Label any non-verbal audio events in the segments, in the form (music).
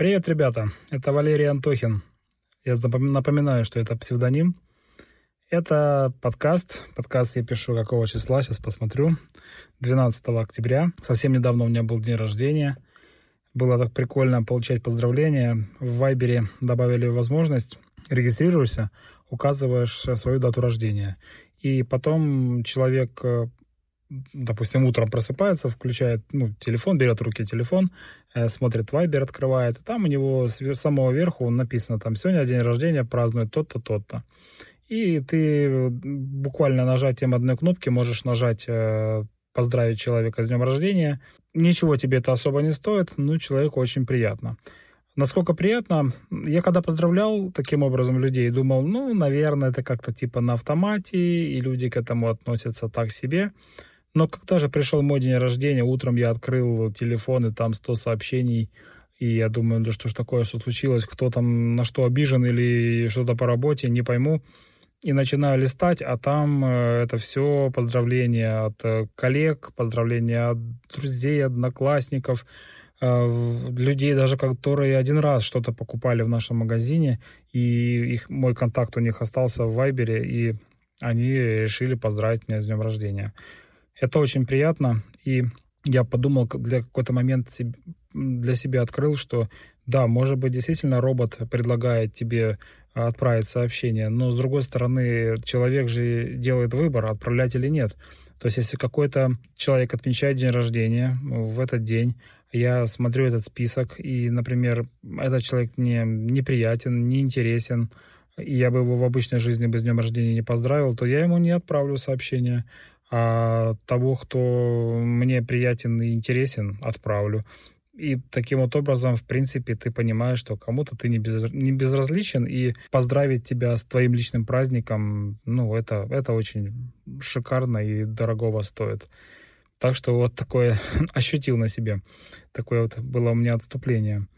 Привет, ребята, это Валерий Антохин. Я напоминаю, что это псевдоним. Это подкаст. Подкаст я пишу какого числа, сейчас посмотрю. 12 октября. Совсем недавно у меня был день рождения. Было так прикольно получать поздравления. В Вайбере добавили возможность регистрируешься, указываешь свою дату рождения. И потом человек э, допустим, утром просыпается, включает ну, телефон, берет в руки телефон, э, смотрит Вайбер, открывает, и там у него с самого верху написано, там, сегодня день рождения, празднует тот-то, тот-то. И ты буквально нажатием одной кнопки можешь нажать э, поздравить человека с днем рождения. Ничего тебе это особо не стоит, но человеку очень приятно. Насколько приятно, я когда поздравлял таким образом людей, думал, ну, наверное, это как-то типа на автомате, и люди к этому относятся так себе. Но когда же пришел мой день рождения, утром я открыл телефон, и там 100 сообщений, и я думаю, да что ж такое, что случилось, кто там на что обижен или что-то по работе, не пойму. И начинаю листать, а там э, это все поздравления от э, коллег, поздравления от друзей, одноклассников, э, людей даже, которые один раз что-то покупали в нашем магазине, и их, мой контакт у них остался в Вайбере, и они решили поздравить меня с днем рождения. Это очень приятно, и я подумал, для какой-то момент для себя открыл, что да, может быть, действительно робот предлагает тебе отправить сообщение, но с другой стороны, человек же делает выбор, отправлять или нет. То есть, если какой-то человек отмечает день рождения в этот день, я смотрю этот список, и, например, этот человек мне неприятен, неинтересен, и я бы его в обычной жизни бы с днем рождения не поздравил, то я ему не отправлю сообщение а того, кто мне приятен и интересен, отправлю. И таким вот образом, в принципе, ты понимаешь, что кому-то ты не, без, не безразличен, и поздравить тебя с твоим личным праздником, ну, это, это очень шикарно и дорогого стоит. Так что вот такое (laughs) ощутил на себе. Такое вот было у меня отступление.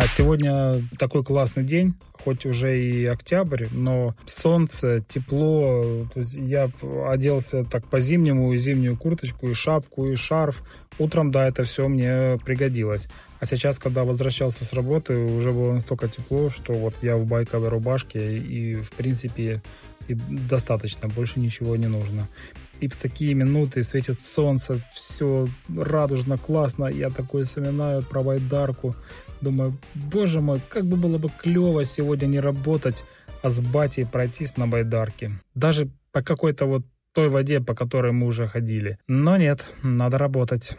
А сегодня такой классный день, хоть уже и октябрь, но солнце, тепло. То есть я оделся так по-зимнему, и зимнюю курточку, и шапку, и шарф. Утром, да, это все мне пригодилось. А сейчас, когда возвращался с работы, уже было настолько тепло, что вот я в байковой рубашке, и, в принципе, и достаточно, больше ничего не нужно. И в такие минуты светит солнце, все радужно, классно. Я такой вспоминаю про байдарку. Думаю, боже мой, как бы было бы клево сегодня не работать, а с батей пройтись на байдарке. Даже по какой-то вот той воде, по которой мы уже ходили. Но нет, надо работать.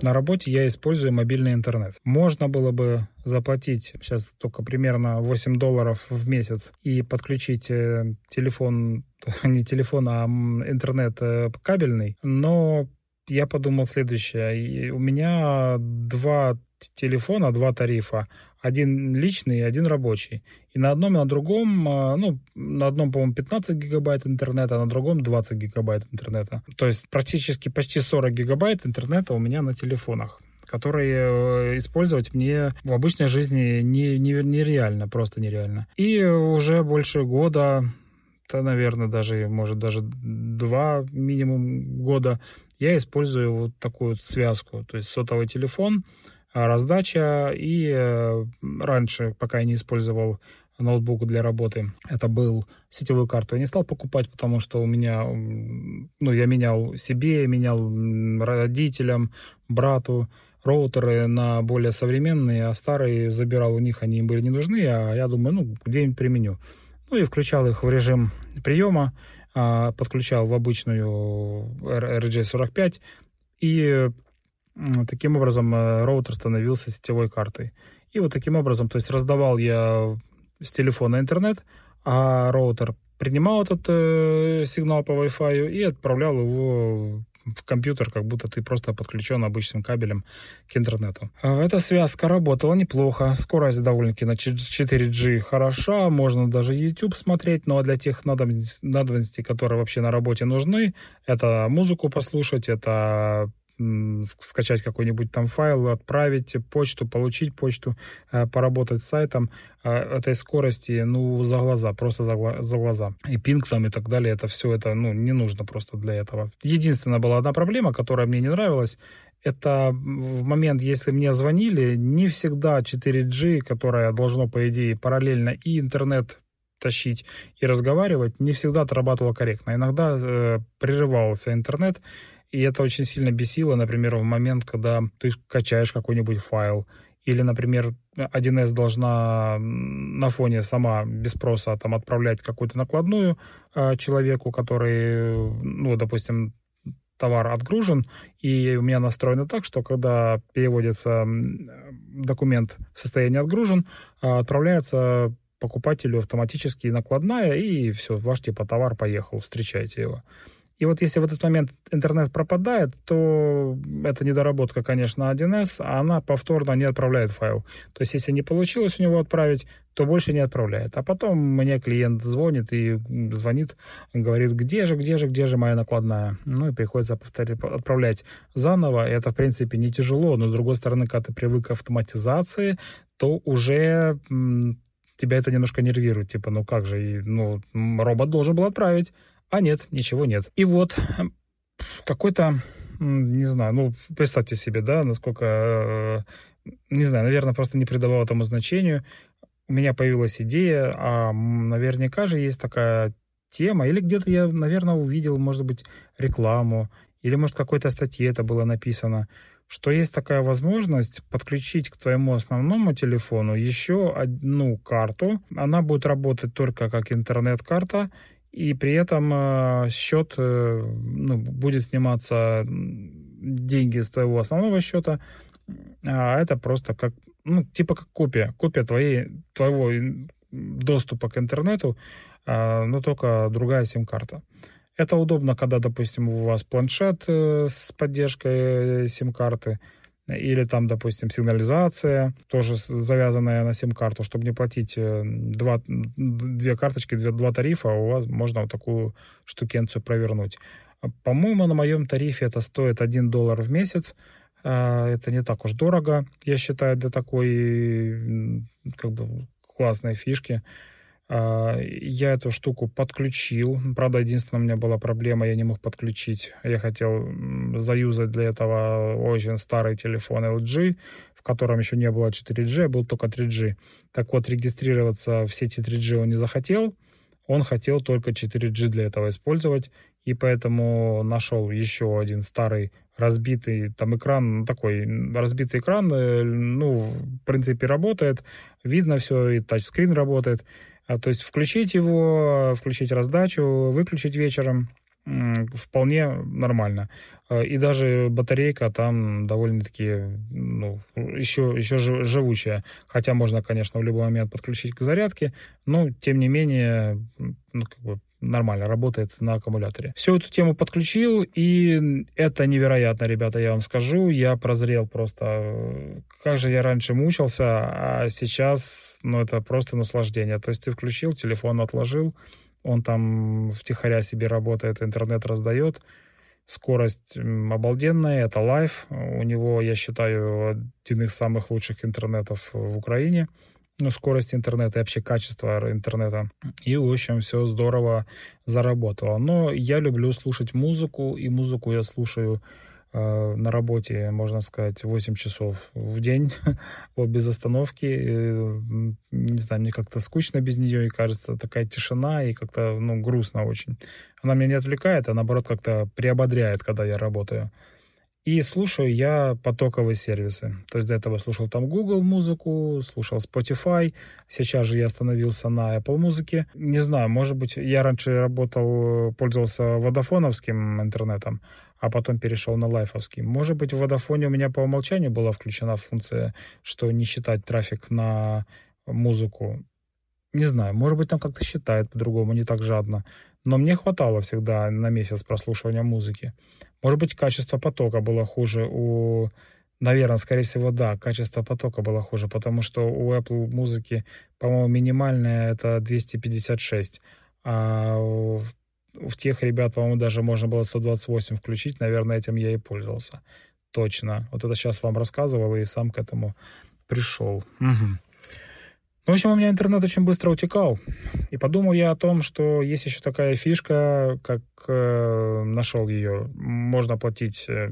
На работе я использую мобильный интернет. Можно было бы заплатить сейчас только примерно 8 долларов в месяц и подключить э, телефон, (laughs) не телефон, а интернет э, кабельный, но я подумал следующее. У меня два телефона, два тарифа. Один личный один рабочий. И на одном и на другом, а, ну, на одном, по-моему, 15 гигабайт интернета, а на другом 20 гигабайт интернета. То есть практически почти 40 гигабайт интернета у меня на телефонах которые э, использовать мне в обычной жизни не, не, нереально, просто нереально. И уже больше года, то, наверное, даже, может, даже два минимум года я использую вот такую вот связку. То есть сотовый телефон, а, раздача и э, раньше, пока я не использовал ноутбук для работы, это был сетевую карту. Я не стал покупать, потому что у меня, ну, я менял себе, менял родителям, брату роутеры на более современные, а старые забирал у них, они им были не нужны, а я думаю, ну, где-нибудь применю. Ну и включал их в режим приема, а, подключал в обычную RJ45 и таким образом э, роутер становился сетевой картой. И вот таким образом, то есть раздавал я с телефона интернет, а роутер принимал этот э, сигнал по Wi-Fi и отправлял его в компьютер, как будто ты просто подключен обычным кабелем к интернету. А эта связка работала неплохо. Скорость довольно-таки на 4G хороша. Можно даже YouTube смотреть. Ну а для тех надобностей, которые вообще на работе нужны, это музыку послушать, это скачать какой-нибудь там файл, отправить почту, получить почту, э, поработать с сайтом, э, этой скорости, ну, за глаза, просто за, за глаза. И пинг там и так далее, это все, это, ну, не нужно просто для этого. Единственная была одна проблема, которая мне не нравилась, это в момент, если мне звонили, не всегда 4G, которое должно, по идее, параллельно и интернет тащить и разговаривать, не всегда отрабатывало корректно. Иногда э, прерывался интернет, и это очень сильно бесило, например, в момент, когда ты качаешь какой-нибудь файл, или, например, 1С должна на фоне сама без спроса там отправлять какую-то накладную э, человеку, который, ну, допустим, товар отгружен, и у меня настроено так, что когда переводится документ состояние отгружен, э, отправляется покупателю автоматически накладная, и все, ваш типа товар поехал, встречайте его. И вот если в этот момент интернет пропадает, то это недоработка, конечно, 1С, а она повторно не отправляет файл. То есть если не получилось у него отправить, то больше не отправляет. А потом мне клиент звонит и звонит, говорит, где же, где же, где же моя накладная? Ну и приходится повторить, отправлять заново. И это, в принципе, не тяжело, но с другой стороны, когда ты привык к автоматизации, то уже тебя это немножко нервирует. Типа, ну как же, ну, робот должен был отправить. А нет, ничего нет. И вот какой-то, не знаю, ну, представьте себе, да, насколько, э, не знаю, наверное, просто не придавал этому значению. У меня появилась идея, а наверняка же есть такая тема, или где-то я, наверное, увидел, может быть, рекламу, или, может, в какой-то статье это было написано, что есть такая возможность подключить к твоему основному телефону еще одну карту. Она будет работать только как интернет-карта, и при этом э, счет э, ну, будет сниматься деньги с твоего основного счета, а это просто как, ну, типа как копия, копия твоей, твоего доступа к интернету, а, но только другая сим-карта. Это удобно, когда, допустим, у вас планшет э, с поддержкой сим-карты, или там, допустим, сигнализация, тоже завязанная на сим-карту, чтобы не платить э, два, две карточки, две, два тарифа, у вас можно вот такую штукенцию провернуть. По-моему, на моем тарифе это стоит 1 доллар в месяц. А, это не так уж дорого, я считаю, для такой как бы классной фишки. А, я эту штуку подключил. Правда, единственная у меня была проблема, я не мог подключить. Я хотел заюзать для этого очень старый телефон LG, в котором еще не было 4G, был только 3G. Так вот, регистрироваться в сети 3G он не захотел. Он хотел только 4G для этого использовать, и поэтому нашел еще один старый разбитый там экран, такой разбитый экран, э, ну, в принципе, работает, видно все, и тачскрин работает. А, то есть включить его, включить раздачу, выключить вечером вполне нормально. А, и даже батарейка там довольно-таки ну, еще, еще живучая. Хотя можно, конечно, в любой момент подключить к зарядке, но тем не менее ну, как бы нормально работает на аккумуляторе. Всю эту тему подключил, и это невероятно, ребята, я вам скажу. Я прозрел просто. Как же я раньше мучился, а сейчас, ну, это просто наслаждение. То есть ты включил, телефон отложил, он там втихаря себе работает, интернет раздает. Скорость обалденная, это лайф. У него, я считаю, один из самых лучших интернетов в Украине ну, скорость интернета и вообще качество интернета. И, в общем, все здорово заработало. Но я люблю слушать музыку, и музыку я слушаю э, на работе, можно сказать, 8 часов в день, (laughs) вот без остановки. И, не знаю, мне как-то скучно без нее, и кажется, такая тишина, и как-то, ну, грустно очень. Она меня не отвлекает, а наоборот как-то приободряет, когда я работаю. И слушаю я потоковые сервисы. То есть до этого слушал там Google музыку, слушал Spotify. Сейчас же я остановился на Apple музыке. Не знаю, может быть, я раньше работал, пользовался водофоновским интернетом, а потом перешел на лайфовский. Может быть, в водофоне у меня по умолчанию была включена функция, что не считать трафик на музыку. Не знаю, может быть, там как-то считает по-другому, не так жадно. Но мне хватало всегда на месяц прослушивания музыки. Может быть, качество потока было хуже у... Наверное, скорее всего, да, качество потока было хуже, потому что у Apple музыки, по-моему, минимальное это 256, а у тех ребят, по-моему, даже можно было 128 включить. Наверное, этим я и пользовался. Точно. Вот это сейчас вам рассказывал и сам к этому пришел. Угу. В общем, у меня интернет очень быстро утекал. И подумал я о том, что есть еще такая фишка, как э, нашел ее. Можно платить э,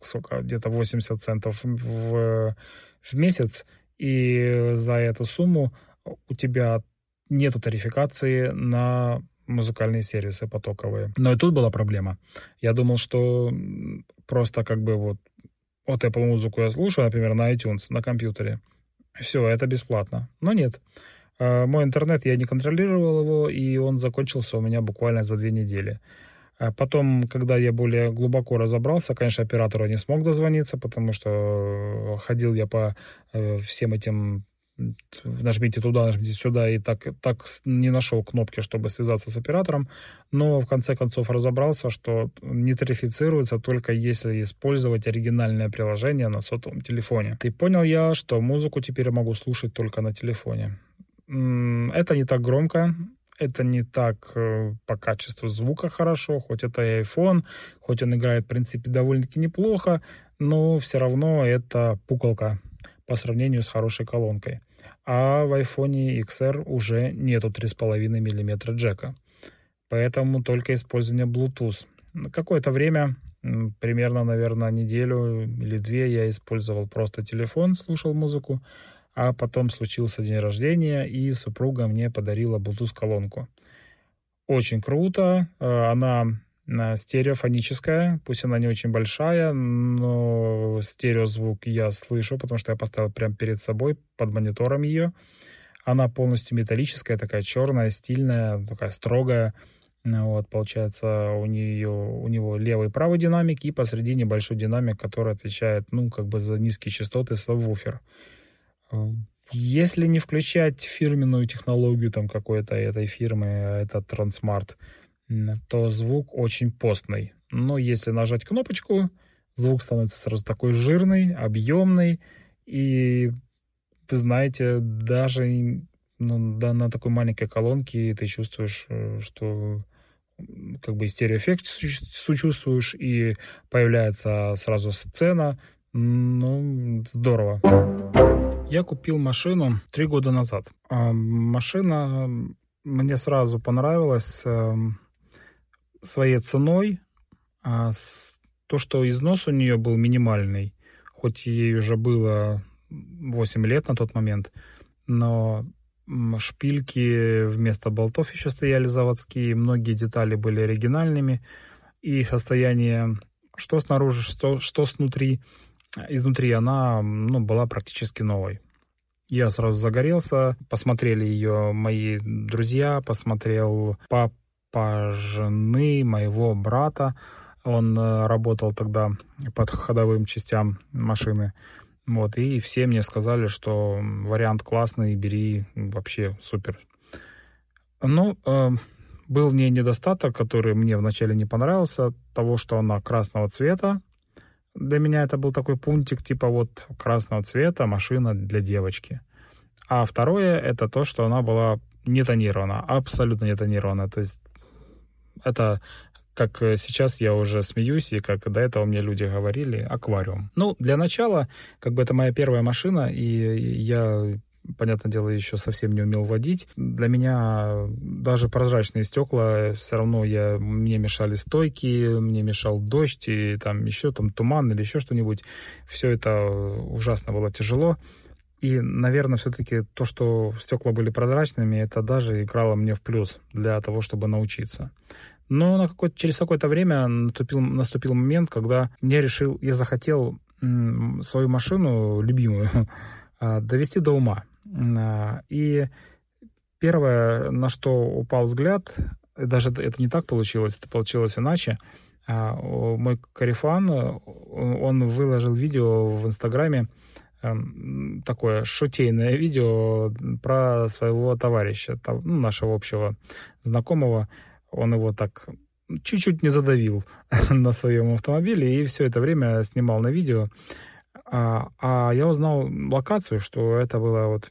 сколько, где-то 80 центов в, в месяц, и за эту сумму у тебя нету тарификации на музыкальные сервисы потоковые. Но и тут была проблема. Я думал, что просто как бы вот вот Apple музыку я слушаю, например, на iTunes, на компьютере все, это бесплатно. Но нет. А, мой интернет, я не контролировал его, и он закончился у меня буквально за две недели. А потом, когда я более глубоко разобрался, конечно, оператору не смог дозвониться, потому что э, ходил я по э, всем этим нажмите туда, нажмите сюда, и так, так не нашел кнопки, чтобы связаться с оператором, но в конце концов разобрался, что не тарифицируется только если использовать оригинальное приложение на сотовом телефоне. И понял я, что музыку теперь могу слушать только на телефоне. Это не так громко, это не так э, по качеству звука хорошо, хоть это и iPhone, хоть он играет, в принципе, довольно-таки неплохо, но все равно это пуколка по сравнению с хорошей колонкой а в iPhone XR уже нету 3,5 мм джека. Поэтому только использование Bluetooth. Какое-то время, примерно, наверное, неделю или две я использовал просто телефон, слушал музыку, а потом случился день рождения, и супруга мне подарила Bluetooth-колонку. Очень круто. Э, она стереофоническая, пусть она не очень большая, но стереозвук я слышу, потому что я поставил прямо перед собой, под монитором ее. Она полностью металлическая, такая черная, стильная, такая строгая. Вот, получается, у нее, у него левый и правый динамик, и посредине большой динамик, который отвечает, ну, как бы за низкие частоты сабвуфер. Если не включать фирменную технологию там какой-то этой фирмы, это Transmart, то звук очень постный. Но если нажать кнопочку, звук становится сразу такой жирный, объемный. И вы знаете, даже ну, да, на такой маленькой колонке ты чувствуешь, э, что как бы стереоэффект сочувствуешь, и появляется сразу сцена. Ну, здорово. Я купил машину три года назад. Машина мне сразу понравилась эм, своей ценой, а то, что износ у нее был минимальный, хоть ей уже было 8 лет на тот момент, но шпильки вместо болтов еще стояли заводские, многие детали были оригинальными, и состояние что снаружи, что, что снутри, изнутри она ну, была практически новой. Я сразу загорелся, посмотрели ее мои друзья, посмотрел пап, жены моего брата. Он э, работал тогда под ходовым частям машины. Вот, и все мне сказали, что вариант классный, бери, вообще супер. Ну, э, был не недостаток, который мне вначале не понравился, того, что она красного цвета. Для меня это был такой пунктик, типа вот красного цвета машина для девочки. А второе, это то, что она была не тонирована, абсолютно не тонирована. То есть это как э, сейчас я уже смеюсь, и как до этого мне люди говорили, аквариум. Ну, для начала, как бы это моя первая машина, и я понятное дело, еще совсем не умел водить. Для меня даже прозрачные стекла все равно я, мне мешали стойки, мне мешал дождь, и там еще там туман или еще что-нибудь. Все это ужасно было тяжело. И, наверное, все-таки то, что стекла были прозрачными, это даже играло мне в плюс для того, чтобы научиться. Но на какое через какое-то время наступил, наступил момент, когда мне решил, я захотел свою машину, любимую, (laughs) а, довести до ума. А, и первое, на что упал взгляд, даже это не так получилось, это получилось иначе, а, мой Карифан, он выложил видео в Инстаграме, эм, такое шутейное видео про своего товарища, ну, нашего общего знакомого, он его так чуть-чуть не задавил (laughs) на своем автомобиле и все это время снимал на видео. А, а я узнал локацию, что это было вот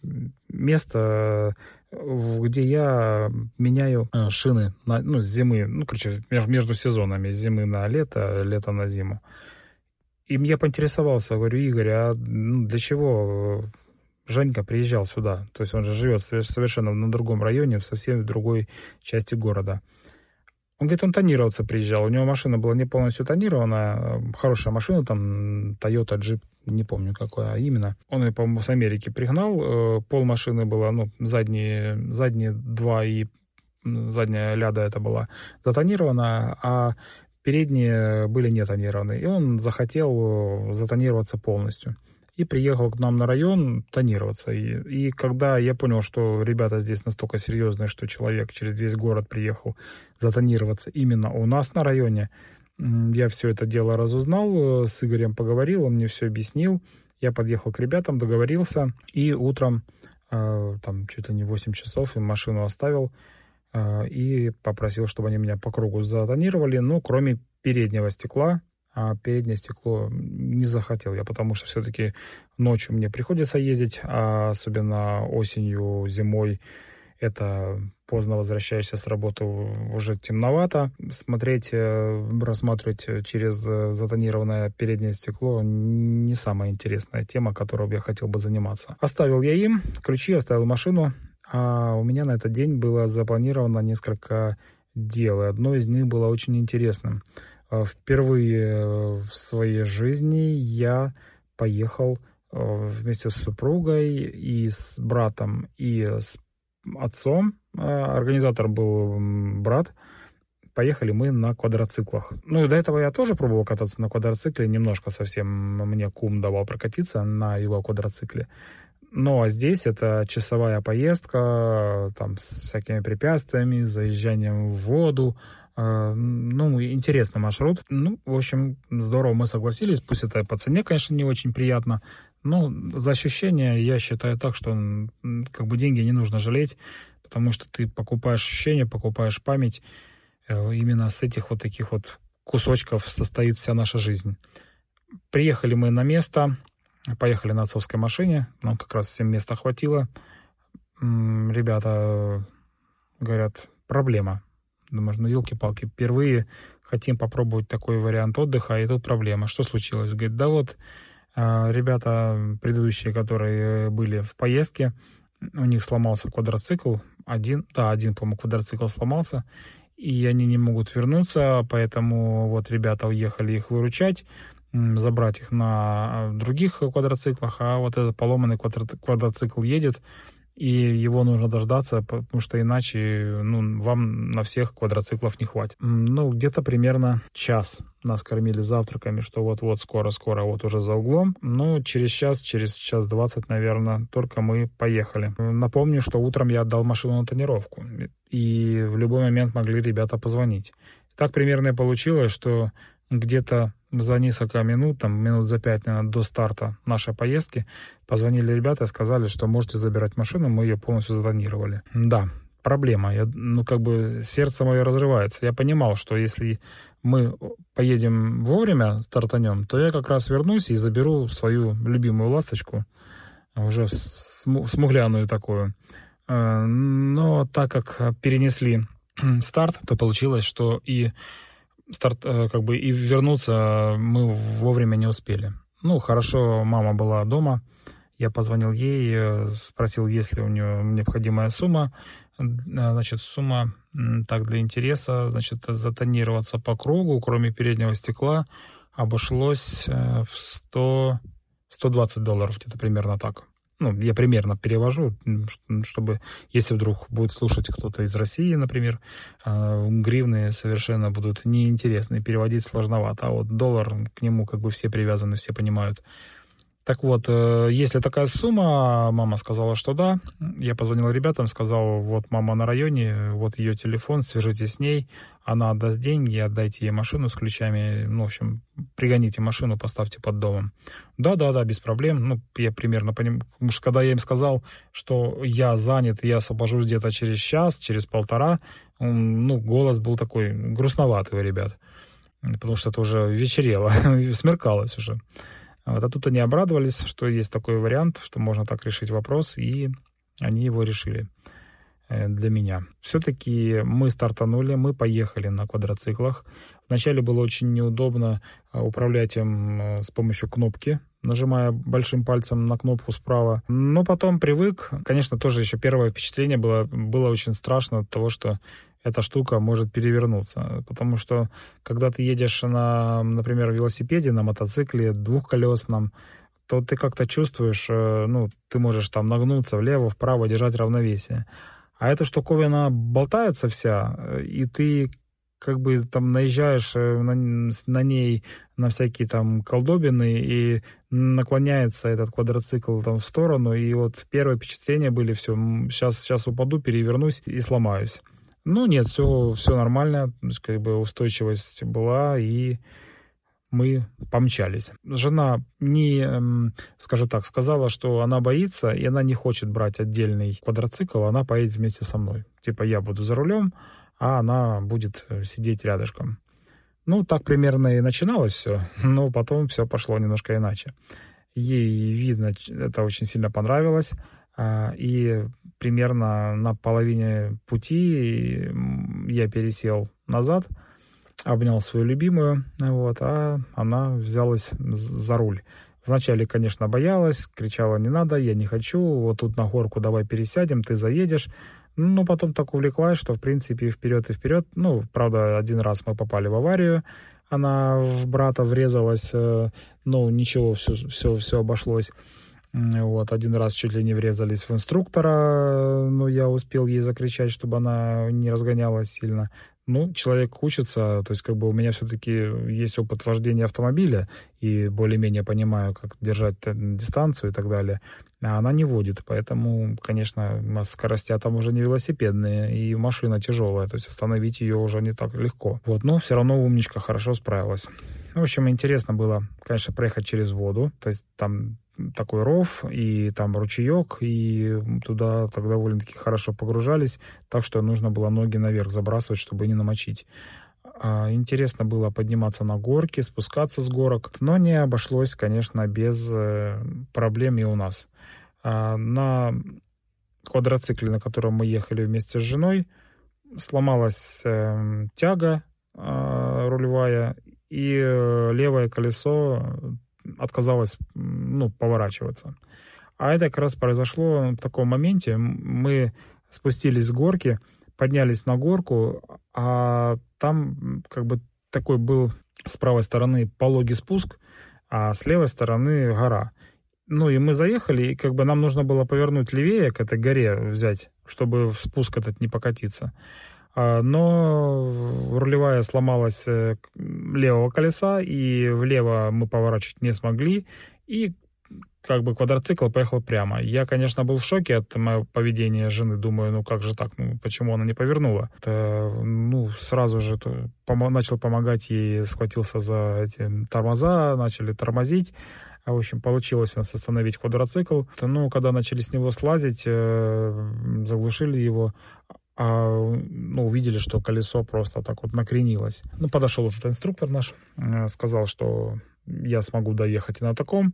место где я меняю э, шины на, ну, с зимы, ну, короче, между сезонами, с зимы на лето, лето на зиму. И я поинтересовался, говорю, Игорь, а ну, для чего Женька приезжал сюда? То есть он же живет совершенно на другом районе, в совсем другой части города. Он говорит, он тонироваться приезжал. У него машина была не полностью тонированная. Хорошая машина, там Toyota Jeep, не помню какой, а именно. Он ее, по-моему, с Америки пригнал. Э, пол машины было, ну, задние, задние два и задняя ляда это была затонирована, а передние были не тонированы. И он захотел затонироваться полностью и приехал к нам на район тонироваться. И, и когда я понял, что ребята здесь настолько серьезные, что человек через весь город приехал затонироваться именно у нас на районе, я все это дело разузнал, с Игорем поговорил, он мне все объяснил. Я подъехал к ребятам, договорился, и утром, э, там чуть ли не 8 часов, им машину оставил, э, и попросил, чтобы они меня по кругу затонировали, ну, кроме переднего стекла, а переднее стекло не захотел я, потому что все-таки ночью мне приходится ездить, а особенно осенью, зимой это поздно возвращаешься с работы уже темновато. Смотреть, э, рассматривать через затонированное переднее стекло не самая интересная тема, которой я хотел бы заниматься. Оставил я им ключи, оставил машину, а у меня на этот день было запланировано несколько дел, и одно из них было очень интересным. А, впервые э, в своей жизни я поехал э, вместе с супругой и с братом и с отцом. Организатор был брат. Поехали мы на квадроциклах. Ну и до этого я тоже пробовал кататься на квадроцикле. Немножко совсем мне кум давал прокатиться на его квадроцикле. Ну, а здесь это часовая поездка, там, с всякими препятствиями, заезжанием в воду. Э, ну, интересный маршрут. Ну, в общем, здорово, мы согласились. Пусть это по цене, конечно, не очень приятно. Но за ощущения я считаю так, что как бы деньги не нужно жалеть, потому что ты покупаешь ощущения, покупаешь память. Э, именно с этих вот таких вот кусочков состоит вся наша жизнь. Приехали мы на место, Поехали на отцовской машине, нам как раз всем места хватило. Ребята говорят, проблема. Думаешь, ну елки-палки, впервые хотим попробовать такой вариант отдыха, и тут проблема. Что случилось? Говорит, да вот а, ребята предыдущие, которые были в поездке, у них сломался квадроцикл, один, да, один, по-моему, квадроцикл сломался, и они не могут вернуться, поэтому вот ребята уехали их выручать, забрать их на других квадроциклах, а вот этот поломанный квадроцикл едет, и его нужно дождаться, потому что иначе ну, вам на всех квадроциклов не хватит. Ну, где-то примерно час нас кормили завтраками, что вот-вот скоро-скоро вот уже за углом. Ну, через час, через час двадцать, наверное, только мы поехали. Напомню, что утром я отдал машину на тонировку, и в любой момент могли ребята позвонить. Так примерно и получилось, что где-то за несколько минут, там минут за пять, наверное, до старта нашей поездки, позвонили ребята и сказали, что можете забирать машину, мы ее полностью затонировали. Да, проблема. Я, ну, как бы сердце мое разрывается. Я понимал, что если мы поедем вовремя, стартанем, то я как раз вернусь и заберу свою любимую ласточку, уже смугляную такую. Э, но так как перенесли (clears throat) старт, то получилось, что и старт, э, как бы и вернуться мы вовремя не успели. Ну, хорошо, мама была дома. Я позвонил ей, э, спросил, есть ли у нее необходимая сумма. Э, значит, сумма, так, для интереса, значит, затонироваться по кругу, кроме переднего стекла, обошлось в 100, 120 долларов, где-то примерно так ну, я примерно перевожу, чтобы, если вдруг будет слушать кто-то из России, например, а, гривны совершенно будут неинтересны, переводить сложновато, а вот доллар, к нему как бы все привязаны, все понимают. Так вот, э, если такая сумма, мама сказала, что да. Я позвонил ребятам, сказал, вот мама на районе, вот ее телефон, свяжитесь с ней, она отдаст деньги, отдайте ей машину с ключами, ну, в общем, пригоните машину, поставьте под домом. Да-да-да, без проблем. Ну, я примерно понимаю, потому что когда я им сказал, что я занят, я освобожусь где-то через час, через полтора, ну, голос был такой грустноватый у ребят, потому что это уже вечерело, (laughs) смеркалось уже. Вот, а тут они обрадовались, что есть такой вариант, что можно так решить вопрос, и они его решили. э, для меня. Все-таки мы стартанули, мы поехали на квадроциклах. Вначале было очень неудобно э, управлять им э, с помощью кнопки, нажимая большим пальцем на кнопку справа. Но потом привык. Конечно, тоже еще первое впечатление было, было очень страшно от того, что эта штука может перевернуться. Потому что когда ты едешь на, например, велосипеде, на мотоцикле двухколесном, то ты как-то чувствуешь, э, ну, ты можешь там нагнуться влево, вправо, держать равновесие. А эта штуковина болтается вся, э, и ты как бы там наезжаешь э, на, на ней на всякие там колдобины, и наклоняется этот квадроцикл там в сторону, и вот первые впечатления были все, сейчас, сейчас упаду, перевернусь и сломаюсь. Ну нет, все, все нормально, как бы устойчивость была, и мы помчались. Жена не, эм, скажу так, сказала, что она боится, и она не хочет брать отдельный квадроцикл, она поедет вместе со мной. Типа я буду за рулем, а она будет э, сидеть рядышком. Ну, так примерно и начиналось все, (laughs) но потом все пошло немножко иначе. Ей, видно, это очень сильно понравилось, и примерно на половине пути я пересел назад, обнял свою любимую, вот, а она взялась за руль. Вначале, конечно, боялась, кричала, не надо, я не хочу, вот тут на горку давай пересядем, ты заедешь. Но потом так увлеклась, что, в принципе, вперед и вперед. Ну, правда, один раз мы попали в аварию, она в брата врезалась, э, ну, ничего, все, все, все обошлось. Вот, один раз чуть ли не врезались в инструктора, но я успел ей закричать, чтобы она не разгонялась сильно. Ну, человек учится, то есть как бы у меня все-таки есть опыт вождения автомобиля, и более-менее понимаю, как держать дистанцию и так далее. А она не водит, поэтому, конечно, у нас скорости там уже не велосипедные, и машина тяжелая, то есть остановить ее уже не так легко. Вот, но все равно умничка хорошо справилась. В общем, интересно было, конечно, проехать через воду, то есть там такой ров, и там ручеек, и туда так довольно-таки хорошо погружались, так что нужно было ноги наверх забрасывать, чтобы не намочить. А, интересно было подниматься на горки, спускаться с горок, но не обошлось, конечно, без э, проблем и у нас. А, на квадроцикле, на котором мы ехали вместе с женой, сломалась э, тяга э, рулевая, и левое колесо отказалась ну, поворачиваться. А это как раз произошло в таком моменте. Мы спустились с горки, поднялись на горку, а там как бы такой был с правой стороны пологий спуск, а с левой стороны гора. Ну и мы заехали, и как бы нам нужно было повернуть левее к этой горе взять, чтобы в спуск этот не покатиться. А, но рулевая сломалась э, левого колеса, и влево мы поворачивать не смогли, и как бы квадроцикл поехал прямо. Я, конечно, был в шоке от моего поведения жены. Думаю, ну как же так, ну почему она не повернула? Это, ну, сразу же то, пом- начал помогать ей, схватился за эти тормоза, начали тормозить. В общем, получилось у нас остановить квадроцикл. Ну, когда начали с него слазить, э, заглушили его, а, ну, увидели, что колесо просто так вот накренилось. Ну, подошел этот инструктор наш, э, сказал, что я смогу доехать и на таком.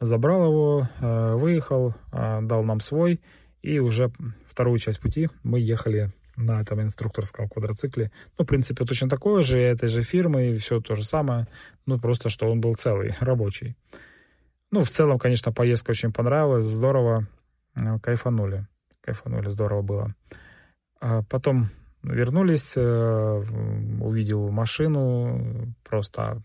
Забрал его, э, выехал, э, дал нам свой, и уже вторую часть пути мы ехали на этом инструкторском квадроцикле. Ну, в принципе, точно такое же, этой же фирмы, и все то же самое, ну, просто, что он был целый, (laughs) рабочий. Ну, в целом, конечно, поездка очень понравилась, здорово, кайфанули, кайфанули, здорово было. А потом вернулись, э, увидел машину, просто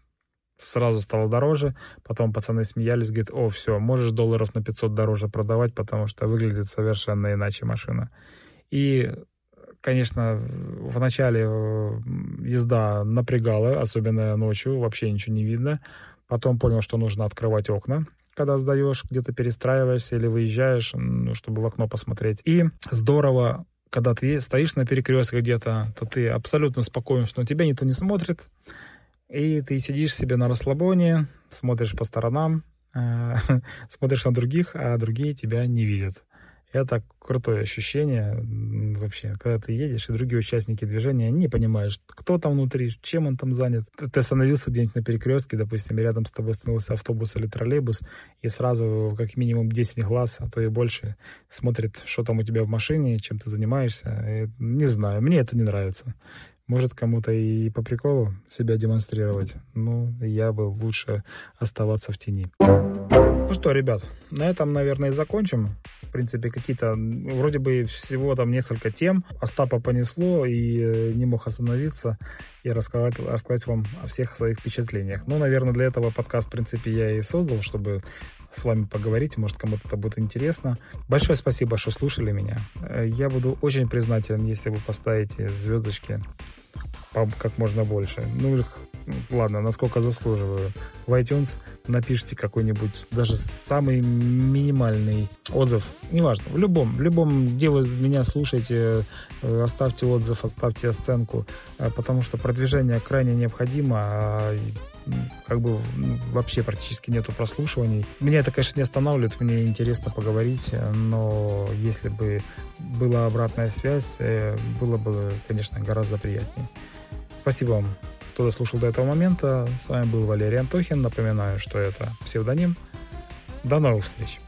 сразу стало дороже. Потом пацаны смеялись, говорят, о, все, можешь долларов на 500 дороже продавать, потому что выглядит совершенно иначе машина. И, конечно, в начале э, езда напрягала, особенно ночью, вообще ничего не видно. Потом понял, что нужно открывать окна, когда сдаешь, где-то перестраиваешься или выезжаешь, ну, чтобы в окно посмотреть. И здорово когда ты стоишь на перекрестке где-то, то ты абсолютно спокоен, что на тебя никто не смотрит, и ты сидишь себе на расслабоне, смотришь по сторонам, э, (laughs) смотришь на других, а другие тебя не видят. Это крутое ощущение вообще, когда ты едешь, и другие участники движения не понимают, кто там внутри, чем он там занят. Ты остановился где-нибудь на перекрестке, допустим, и рядом с тобой остановился автобус или троллейбус, и сразу как минимум 10 глаз, а то и больше, смотрит, что там у тебя в машине, чем ты занимаешься. И, не знаю, мне это не нравится. Может, кому-то и по приколу себя демонстрировать. Ну, я бы лучше оставаться в тени. Ну что, ребят, на этом, наверное, и закончим. В принципе, какие-то, вроде бы всего там несколько тем. Остапа понесло и э, не мог остановиться и рассказать, рассказать вам о всех своих впечатлениях. Ну, наверное, для этого подкаст, в принципе, я и создал, чтобы с вами поговорить, может, кому-то это будет интересно. Большое спасибо, что слушали меня. Э, я буду очень признателен, если вы поставите звездочки как можно больше. Ну, их, ладно, насколько заслуживаю. В iTunes напишите какой-нибудь, даже самый минимальный отзыв. Неважно, в любом, в любом, где вы меня слушаете, э, оставьте отзыв, оставьте оценку, э, потому что продвижение крайне необходимо, а как бы вообще практически нету прослушиваний. Меня это, конечно, не останавливает, мне интересно поговорить, но если бы была обратная связь, э, было бы, конечно, гораздо приятнее. Спасибо вам, кто дослушал до этого момента. С вами был Валерий Антохин. Напоминаю, что это псевдоним. До новых встреч!